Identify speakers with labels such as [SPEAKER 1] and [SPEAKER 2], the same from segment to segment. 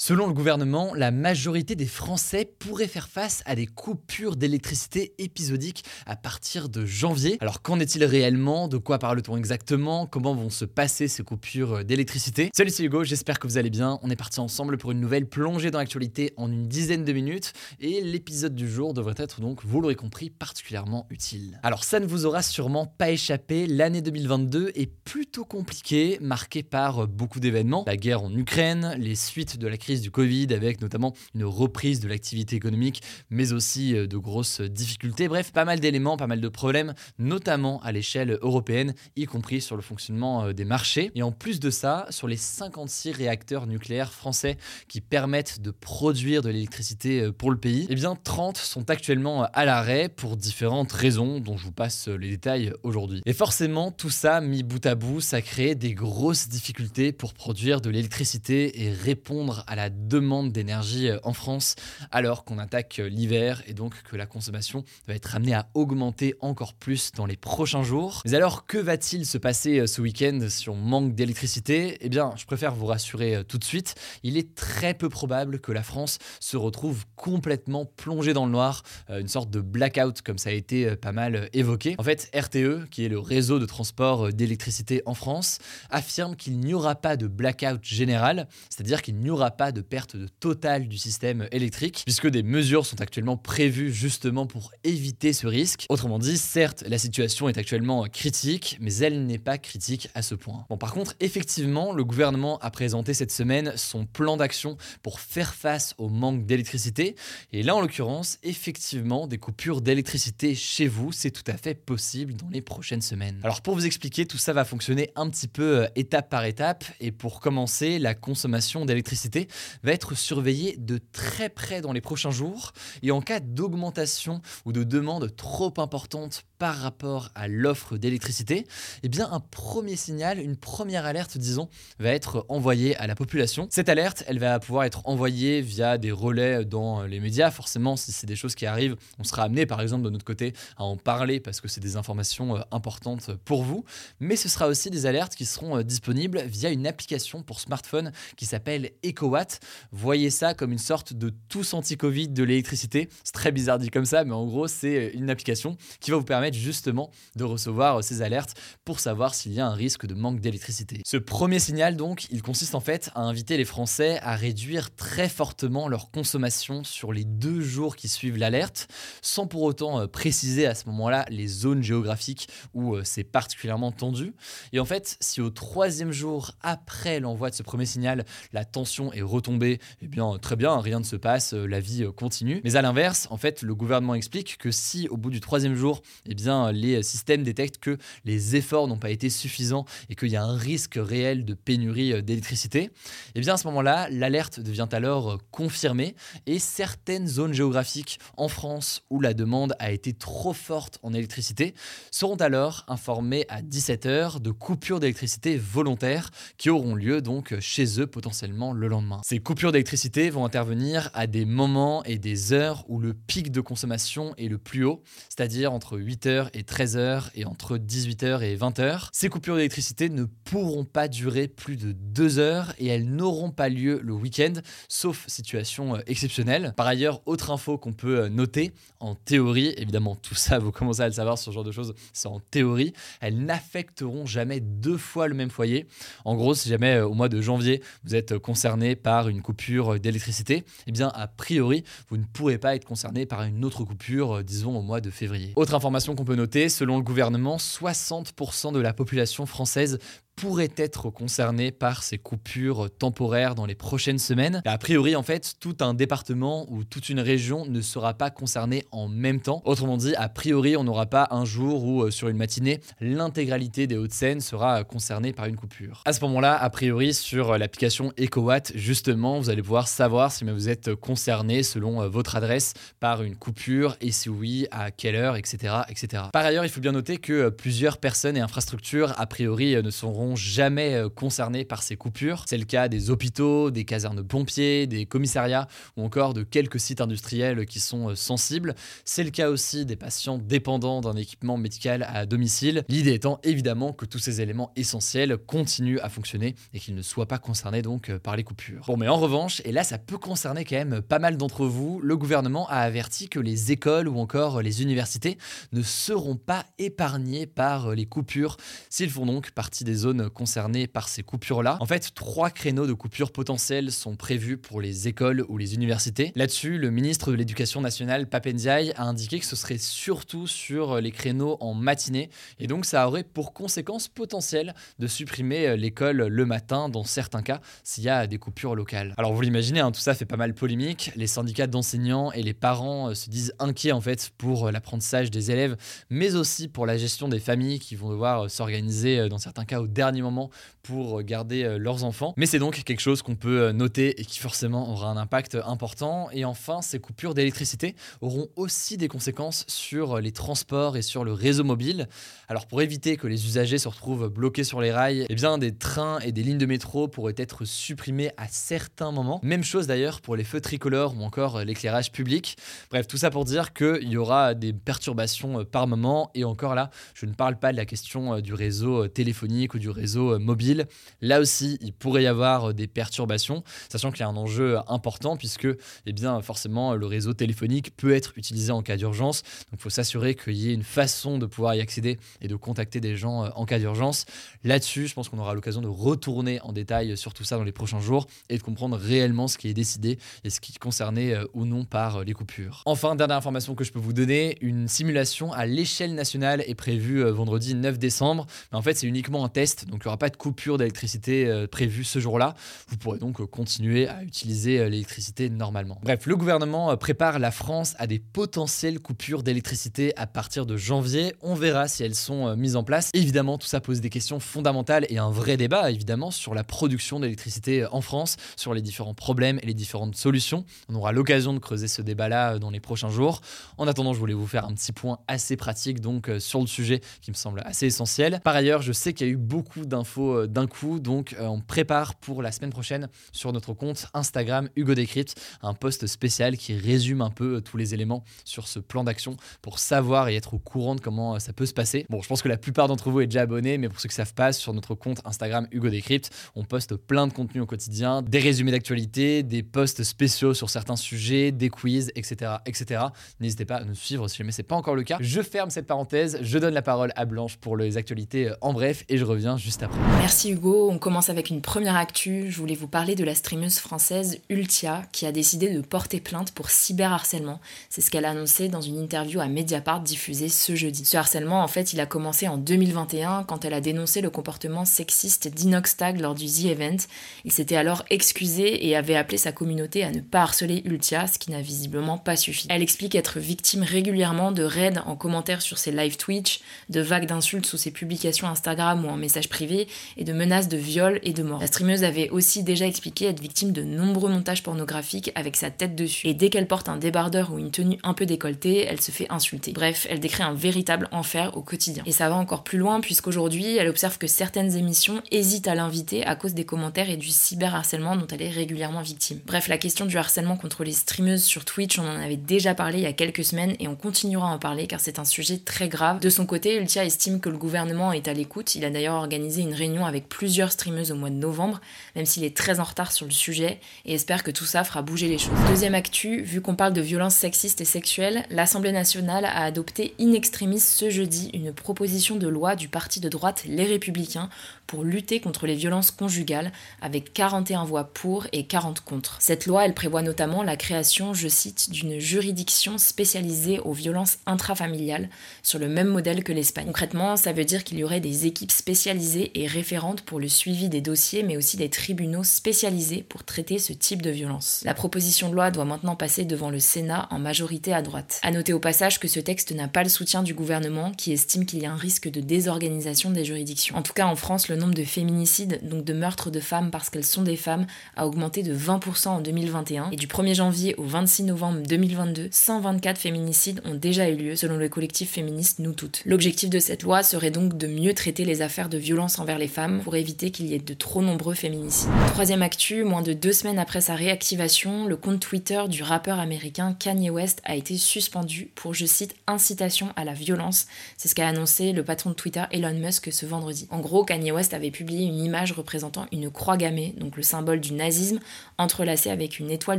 [SPEAKER 1] Selon le gouvernement, la majorité des Français pourraient faire face à des coupures d'électricité épisodiques à partir de janvier. Alors qu'en est-il réellement? De quoi parle-t-on exactement? Comment vont se passer ces coupures d'électricité? Salut c'est Hugo, j'espère que vous allez bien. On est parti ensemble pour une nouvelle plongée dans l'actualité en une dizaine de minutes et l'épisode du jour devrait être donc, vous l'aurez compris, particulièrement utile. Alors ça ne vous aura sûrement pas échappé, l'année 2022 est plutôt compliquée, marquée par beaucoup d'événements. La guerre en Ukraine, les suites de la crise du Covid, avec notamment une reprise de l'activité économique, mais aussi euh, de grosses difficultés. Bref, pas mal d'éléments, pas mal de problèmes, notamment à l'échelle européenne, y compris sur le fonctionnement euh, des marchés. Et en plus de ça, sur les 56 réacteurs nucléaires français qui permettent de produire de l'électricité euh, pour le pays, eh bien 30 sont actuellement à l'arrêt pour différentes raisons dont je vous passe les détails aujourd'hui. Et forcément, tout ça mis bout à bout, ça crée des grosses difficultés pour produire de l'électricité et répondre à la demande d'énergie euh, en France alors qu'on attaque euh, l'hiver et donc que la consommation va être amenée à augmenter encore plus dans les prochains jours. Mais alors que va-t-il se passer euh, ce week-end si on manque d'électricité? Eh bien, je préfère vous rassurer tout de suite, il est très peu probable que la France se retrouve complètement plongée dans le noir, une sorte de blackout comme ça a été pas mal évoqué. En fait, RTE, qui est le réseau de transport d'électricité en France, affirme qu'il n'y aura pas de blackout général, c'est-à-dire qu'il n'y aura pas de perte de totale du système électrique, puisque des mesures sont actuellement prévues justement pour éviter ce risque. Autrement dit, certes, la situation est actuellement critique, mais elle n'est pas critique à ce point. Bon, par contre, effectivement, le gouvernement a présenté cette semaine son plan d'action pour faire face au manque d'électricité. Et là, en l'occurrence, effectivement, des coupures d'électricité chez vous, c'est tout à fait possible dans les prochaines semaines. Alors, pour vous expliquer, tout ça va fonctionner un petit peu euh, étape par étape. Et pour commencer, la consommation d'électricité va être surveillé de très près dans les prochains jours. Et en cas d'augmentation ou de demande trop importante par rapport à l'offre d'électricité, eh bien un premier signal, une première alerte disons, va être envoyée à la population. Cette alerte, elle va pouvoir être envoyée via des relais dans les médias. Forcément, si c'est des choses qui arrivent, on sera amené par exemple de notre côté à en parler parce que c'est des informations euh, importantes pour vous, mais ce sera aussi des alertes qui seront euh, disponibles via une application pour smartphone qui s'appelle EcoWatt. Voyez ça comme une sorte de tous anti-Covid de l'électricité. C'est très bizarre dit comme ça, mais en gros, c'est une application qui va vous permettre justement de recevoir ces alertes pour savoir s'il y a un risque de manque d'électricité. Ce premier signal donc, il consiste en fait à inviter les Français à réduire très fortement leur consommation sur les deux jours qui suivent l'alerte, sans pour autant euh, préciser à ce moment-là les zones géographiques où euh, c'est particulièrement tendu. Et en fait, si au troisième jour après l'envoi de ce premier signal, la tension est retombée, eh bien très bien, rien ne se passe, euh, la vie continue. Mais à l'inverse, en fait, le gouvernement explique que si au bout du troisième jour, eh bien, les systèmes détectent que les efforts n'ont pas été suffisants et qu'il y a un risque réel de pénurie d'électricité, et eh bien à ce moment-là, l'alerte devient alors confirmée et certaines zones géographiques en France où la demande a été trop forte en électricité seront alors informées à 17h de coupures d'électricité volontaires qui auront lieu donc chez eux potentiellement le lendemain. Ces coupures d'électricité vont intervenir à des moments et des heures où le pic de consommation est le plus haut, c'est-à-dire entre 8h et 13h et entre 18h et 20h. Ces coupures d'électricité ne pourront pas durer plus de 2 heures et elles n'auront pas lieu le week-end, sauf situation euh, exceptionnelle. Par ailleurs, autre info qu'on peut euh, noter, en théorie, évidemment tout ça vous commencez à le savoir, ce genre de choses, c'est en théorie, elles n'affecteront jamais deux fois le même foyer. En gros, si jamais euh, au mois de janvier vous êtes concerné par une coupure d'électricité, eh bien a priori vous ne pourrez pas être concerné par une autre coupure, disons au mois de février. Autre information qu'on peut noter, selon le gouvernement, 60% de la population française pourraient être concernés par ces coupures temporaires dans les prochaines semaines. A priori, en fait, tout un département ou toute une région ne sera pas concerné en même temps. Autrement dit, a priori, on n'aura pas un jour où euh, sur une matinée, l'intégralité des Hauts-de-Seine sera concernée par une coupure. À ce moment-là, a priori, sur l'application EcoWatt, justement, vous allez pouvoir savoir si vous êtes concerné selon euh, votre adresse par une coupure et si oui, à quelle heure, etc., etc. Par ailleurs, il faut bien noter que euh, plusieurs personnes et infrastructures, a priori, ne seront jamais concernées par ces coupures. C'est le cas des hôpitaux, des casernes de pompiers, des commissariats ou encore de quelques sites industriels qui sont sensibles. C'est le cas aussi des patients dépendants d'un équipement médical à domicile. L'idée étant évidemment que tous ces éléments essentiels continuent à fonctionner et qu'ils ne soient pas concernés donc euh, par les coupures. Bon, mais en revanche, et là ça peut concerner quand même pas mal d'entre vous, le gouvernement a averti que les écoles ou encore les universités ne seront pas épargnées par les coupures s'ils font donc partie des zones concernées par ces coupures-là. En fait, trois créneaux de coupures potentielles sont prévus pour les écoles ou les universités. Là-dessus, le ministre de l'Éducation nationale, Papendiaï, a indiqué que ce serait surtout sur les créneaux en matinée et donc ça aurait pour conséquence potentielle de supprimer l'école le matin dans certains cas s'il y a des coupures locales. Alors vous l'imaginez, hein, tout ça fait pas mal polémique. Les syndicats d'enseignants et les parents euh, se disent inquiets en fait pour l'apprentissage des élèves, mais aussi pour la gestion des familles qui vont devoir euh, s'organiser euh, dans certains cas au dernier moment pour garder leurs enfants. Mais c'est donc quelque chose qu'on peut noter et qui forcément aura un impact important. Et enfin, ces coupures d'électricité auront aussi des conséquences sur les transports et sur le réseau mobile. Alors pour éviter que les usagers se retrouvent bloqués sur les rails, eh bien des trains et des lignes de métro pourraient être supprimés à certains moments. Même chose d'ailleurs pour les feux tricolores ou encore l'éclairage public. Bref, tout ça pour dire qu'il y aura des perturbations par moment. Et encore là, je ne parle pas de la question du réseau téléphonique ou du réseau mobile. Là aussi, il pourrait y avoir des perturbations, sachant qu'il y a un enjeu important puisque, eh bien, forcément, le réseau téléphonique peut être utilisé en cas d'urgence. Donc, il faut s'assurer qu'il y ait une façon de pouvoir y accéder et de contacter des gens euh, en cas d'urgence. Là-dessus, je pense qu'on aura l'occasion de retourner en détail sur tout ça dans les prochains jours et de comprendre réellement ce qui est décidé et ce qui est concerné euh, ou non par euh, les coupures. Enfin, dernière information que je peux vous donner, une simulation à l'échelle nationale est prévue vendredi 9 décembre. Mais en fait, c'est uniquement un test, donc il n'y aura pas de coupure d'électricité prévue ce jour-là. Vous pourrez donc continuer à utiliser l'électricité normalement. Bref, le gouvernement prépare la France à des potentielles coupures d'électricité à partir de janvier. On verra si elles sont euh, mises en place. Évidemment, tout ça pose des questions fondamentales et un vrai débat, évidemment, sur la production d'électricité euh, en France, sur les différents problèmes et les différentes solutions. On aura l'occasion de creuser ce débat-là euh, dans les prochains jours. En attendant, je voulais vous faire un petit point assez pratique donc sur le sujet qui me semble assez essentiel. Par ailleurs, je sais qu'il y a eu beaucoup d'infos d'un coup, donc on prépare pour la semaine prochaine sur notre compte Instagram Hugo Décrypte un post spécial qui résume un peu tous les éléments sur ce plan d'action pour savoir et être au courant de comment ça peut se passer. Bon, je pense que la plupart d'entre vous êtes déjà abonnés, mais pour ceux qui savent pas, sur notre compte Instagram Hugo Décrypte, on poste plein de contenus au quotidien, des résumés d'actualité, des posts spéciaux sur certains sujets, des quiz, etc. etc. N'hésitez pas à nous suivre si jamais c'est pas encore le cas. Je ferme cette parenthèse, je donne la parole à Blanche pour les actualités en bref et je reviens juste après.
[SPEAKER 2] Merci Hugo, on commence avec une première actu. Je voulais vous parler de la streameuse française Ultia qui a décidé de porter plainte pour cyberharcèlement. C'est ce qu'elle a annoncé dans une interview à Mediapart diffusée ce jeudi. Ce harcèlement, en fait, il a commencé en 2021 quand elle a dénoncé le comportement sexiste d'Inoxtag lors du The Event. Il s'était alors excusé et avait appelé sa communauté à ne pas harceler Ultia, ce qui n'a visiblement pas suffi. Elle explique être victime régulièrement de raids en commentaire sur ses live Twitch, de vagues d'insultes sous ses publications Instagram ou en messages et de menaces de viol et de mort. La streameuse avait aussi déjà expliqué être victime de nombreux montages pornographiques avec sa tête dessus. Et dès qu'elle porte un débardeur ou une tenue un peu décolletée, elle se fait insulter. Bref, elle décrit un véritable enfer au quotidien. Et ça va encore plus loin puisqu'aujourd'hui, elle observe que certaines émissions hésitent à l'inviter à cause des commentaires et du cyberharcèlement dont elle est régulièrement victime. Bref, la question du harcèlement contre les streameuses sur Twitch, on en avait déjà parlé il y a quelques semaines et on continuera à en parler car c'est un sujet très grave. De son côté, Ultia estime que le gouvernement est à l'écoute. Il a d'ailleurs organisé une réunion avec plusieurs streameuses au mois de novembre, même s'il est très en retard sur le sujet et espère que tout ça fera bouger les choses. Deuxième actu, vu qu'on parle de violences sexistes et sexuelles, l'Assemblée nationale a adopté in extremis ce jeudi une proposition de loi du parti de droite Les Républicains pour lutter contre les violences conjugales avec 41 voix pour et 40 contre. Cette loi, elle prévoit notamment la création, je cite, d'une juridiction spécialisée aux violences intrafamiliales sur le même modèle que l'Espagne. Concrètement, ça veut dire qu'il y aurait des équipes spécialisées et référente pour le suivi des dossiers, mais aussi des tribunaux spécialisés pour traiter ce type de violence. La proposition de loi doit maintenant passer devant le Sénat en majorité à droite. À noter au passage que ce texte n'a pas le soutien du gouvernement qui estime qu'il y a un risque de désorganisation des juridictions. En tout cas, en France, le nombre de féminicides, donc de meurtres de femmes parce qu'elles sont des femmes, a augmenté de 20% en 2021 et du 1er janvier au 26 novembre 2022, 124 féminicides ont déjà eu lieu selon le collectif féministe Nous Toutes. L'objectif de cette loi serait donc de mieux traiter les affaires de violence envers les femmes pour éviter qu'il y ait de trop nombreux féminicides. Troisième actu, moins de deux semaines après sa réactivation, le compte Twitter du rappeur américain Kanye West a été suspendu pour, je cite, incitation à la violence. C'est ce qu'a annoncé le patron de Twitter Elon Musk ce vendredi. En gros, Kanye West avait publié une image représentant une croix gammée, donc le symbole du nazisme, entrelacée avec une étoile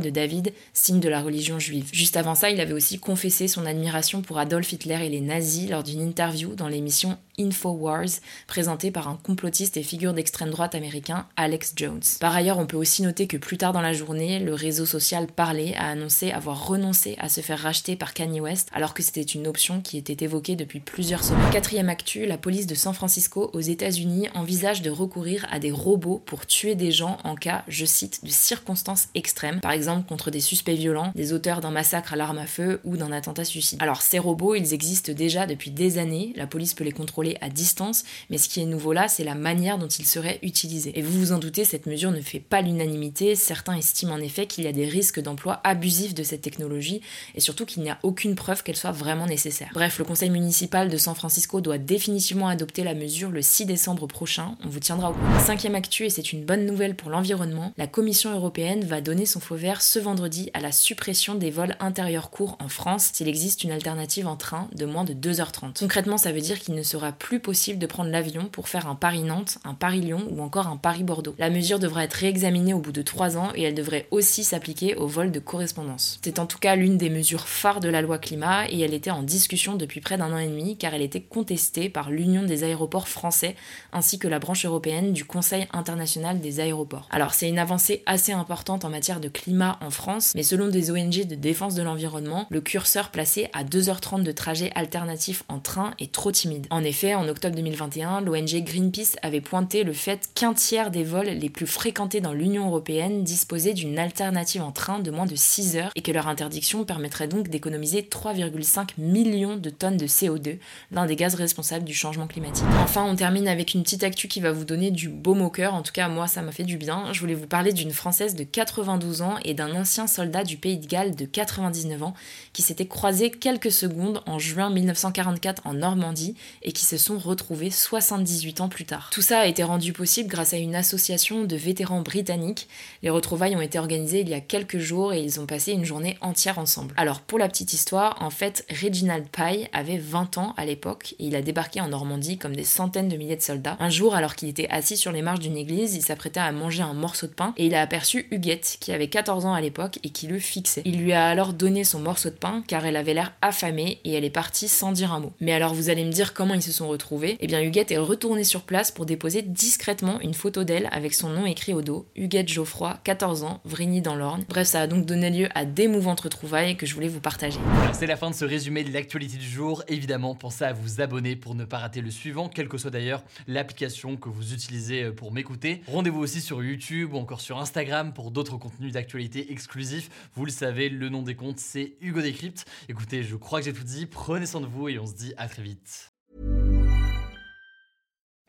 [SPEAKER 2] de David, signe de la religion juive. Juste avant ça, il avait aussi confessé son admiration pour Adolf Hitler et les nazis lors d'une interview dans l'émission Infowars, présenté par un complotiste et figure d'extrême droite américain, Alex Jones. Par ailleurs, on peut aussi noter que plus tard dans la journée, le réseau social Parler a annoncé avoir renoncé à se faire racheter par Kanye West, alors que c'était une option qui était évoquée depuis plusieurs semaines. Quatrième actu, la police de San Francisco aux États-Unis envisage de recourir à des robots pour tuer des gens en cas, je cite, de circonstances extrêmes, par exemple contre des suspects violents, des auteurs d'un massacre à l'arme à feu ou d'un attentat suicide. Alors ces robots, ils existent déjà depuis des années, la police peut les contrôler à distance, mais ce qui est nouveau là, c'est la manière dont il serait utilisé. Et vous vous en doutez, cette mesure ne fait pas l'unanimité, certains estiment en effet qu'il y a des risques d'emploi abusif de cette technologie, et surtout qu'il n'y a aucune preuve qu'elle soit vraiment nécessaire. Bref, le conseil municipal de San Francisco doit définitivement adopter la mesure le 6 décembre prochain, on vous tiendra au courant. Cinquième actu, et c'est une bonne nouvelle pour l'environnement, la Commission européenne va donner son feu vert ce vendredi à la suppression des vols intérieurs courts en France s'il existe une alternative en train de moins de 2h30. Concrètement, ça veut dire qu'il ne sera plus possible de prendre l'avion pour faire un Paris-Nantes, un Paris-Lyon ou encore un Paris-Bordeaux. La mesure devrait être réexaminée au bout de trois ans et elle devrait aussi s'appliquer aux vols de correspondance. C'est en tout cas l'une des mesures phares de la loi climat et elle était en discussion depuis près d'un an et demi car elle était contestée par l'Union des aéroports français ainsi que la branche européenne du Conseil international des aéroports. Alors c'est une avancée assez importante en matière de climat en France, mais selon des ONG de défense de l'environnement, le curseur placé à 2h30 de trajet alternatif en train est trop timide. En effet, en octobre 2021, l'ONG Greenpeace avait pointé le fait qu'un tiers des vols les plus fréquentés dans l'Union européenne disposaient d'une alternative en train de moins de 6 heures et que leur interdiction permettrait donc d'économiser 3,5 millions de tonnes de CO2, l'un des gaz responsables du changement climatique. Enfin, on termine avec une petite actu qui va vous donner du baume au cœur, en tout cas moi ça m'a fait du bien. Je voulais vous parler d'une Française de 92 ans et d'un ancien soldat du Pays de Galles de 99 ans qui s'étaient croisés quelques secondes en juin 1944 en Normandie et qui se sont retrouvés 78 ans plus tard. Tout ça a été rendu possible grâce à une association de vétérans britanniques. Les retrouvailles ont été organisées il y a quelques jours et ils ont passé une journée entière ensemble. Alors pour la petite histoire, en fait, Reginald Pye avait 20 ans à l'époque et il a débarqué en Normandie comme des centaines de milliers de soldats. Un jour, alors qu'il était assis sur les marches d'une église, il s'apprêtait à manger un morceau de pain et il a aperçu Huguette qui avait 14 ans à l'époque et qui le fixait. Il lui a alors donné son morceau de pain car elle avait l'air affamée et elle est partie sans dire un mot. Mais alors vous allez me dire comment ils se sont retrouvés, eh bien Huguette est retournée sur place pour déposer discrètement une photo d'elle avec son nom écrit au dos, Huguette Geoffroy, 14 ans, Vrigny dans l'Orne. Bref, ça a donc donné lieu à d'émouvantes retrouvailles que je voulais vous partager.
[SPEAKER 1] C'est la fin de ce résumé de l'actualité du jour. Évidemment, pensez à vous abonner pour ne pas rater le suivant, quelle que soit d'ailleurs l'application que vous utilisez euh, pour m'écouter. Rendez-vous aussi sur YouTube ou encore sur Instagram pour d'autres contenus d'actualité exclusifs. Vous le savez, le nom des comptes, c'est Hugo Décrypte. Écoutez, je crois que j'ai tout dit. Prenez soin de vous et on se dit à très vite.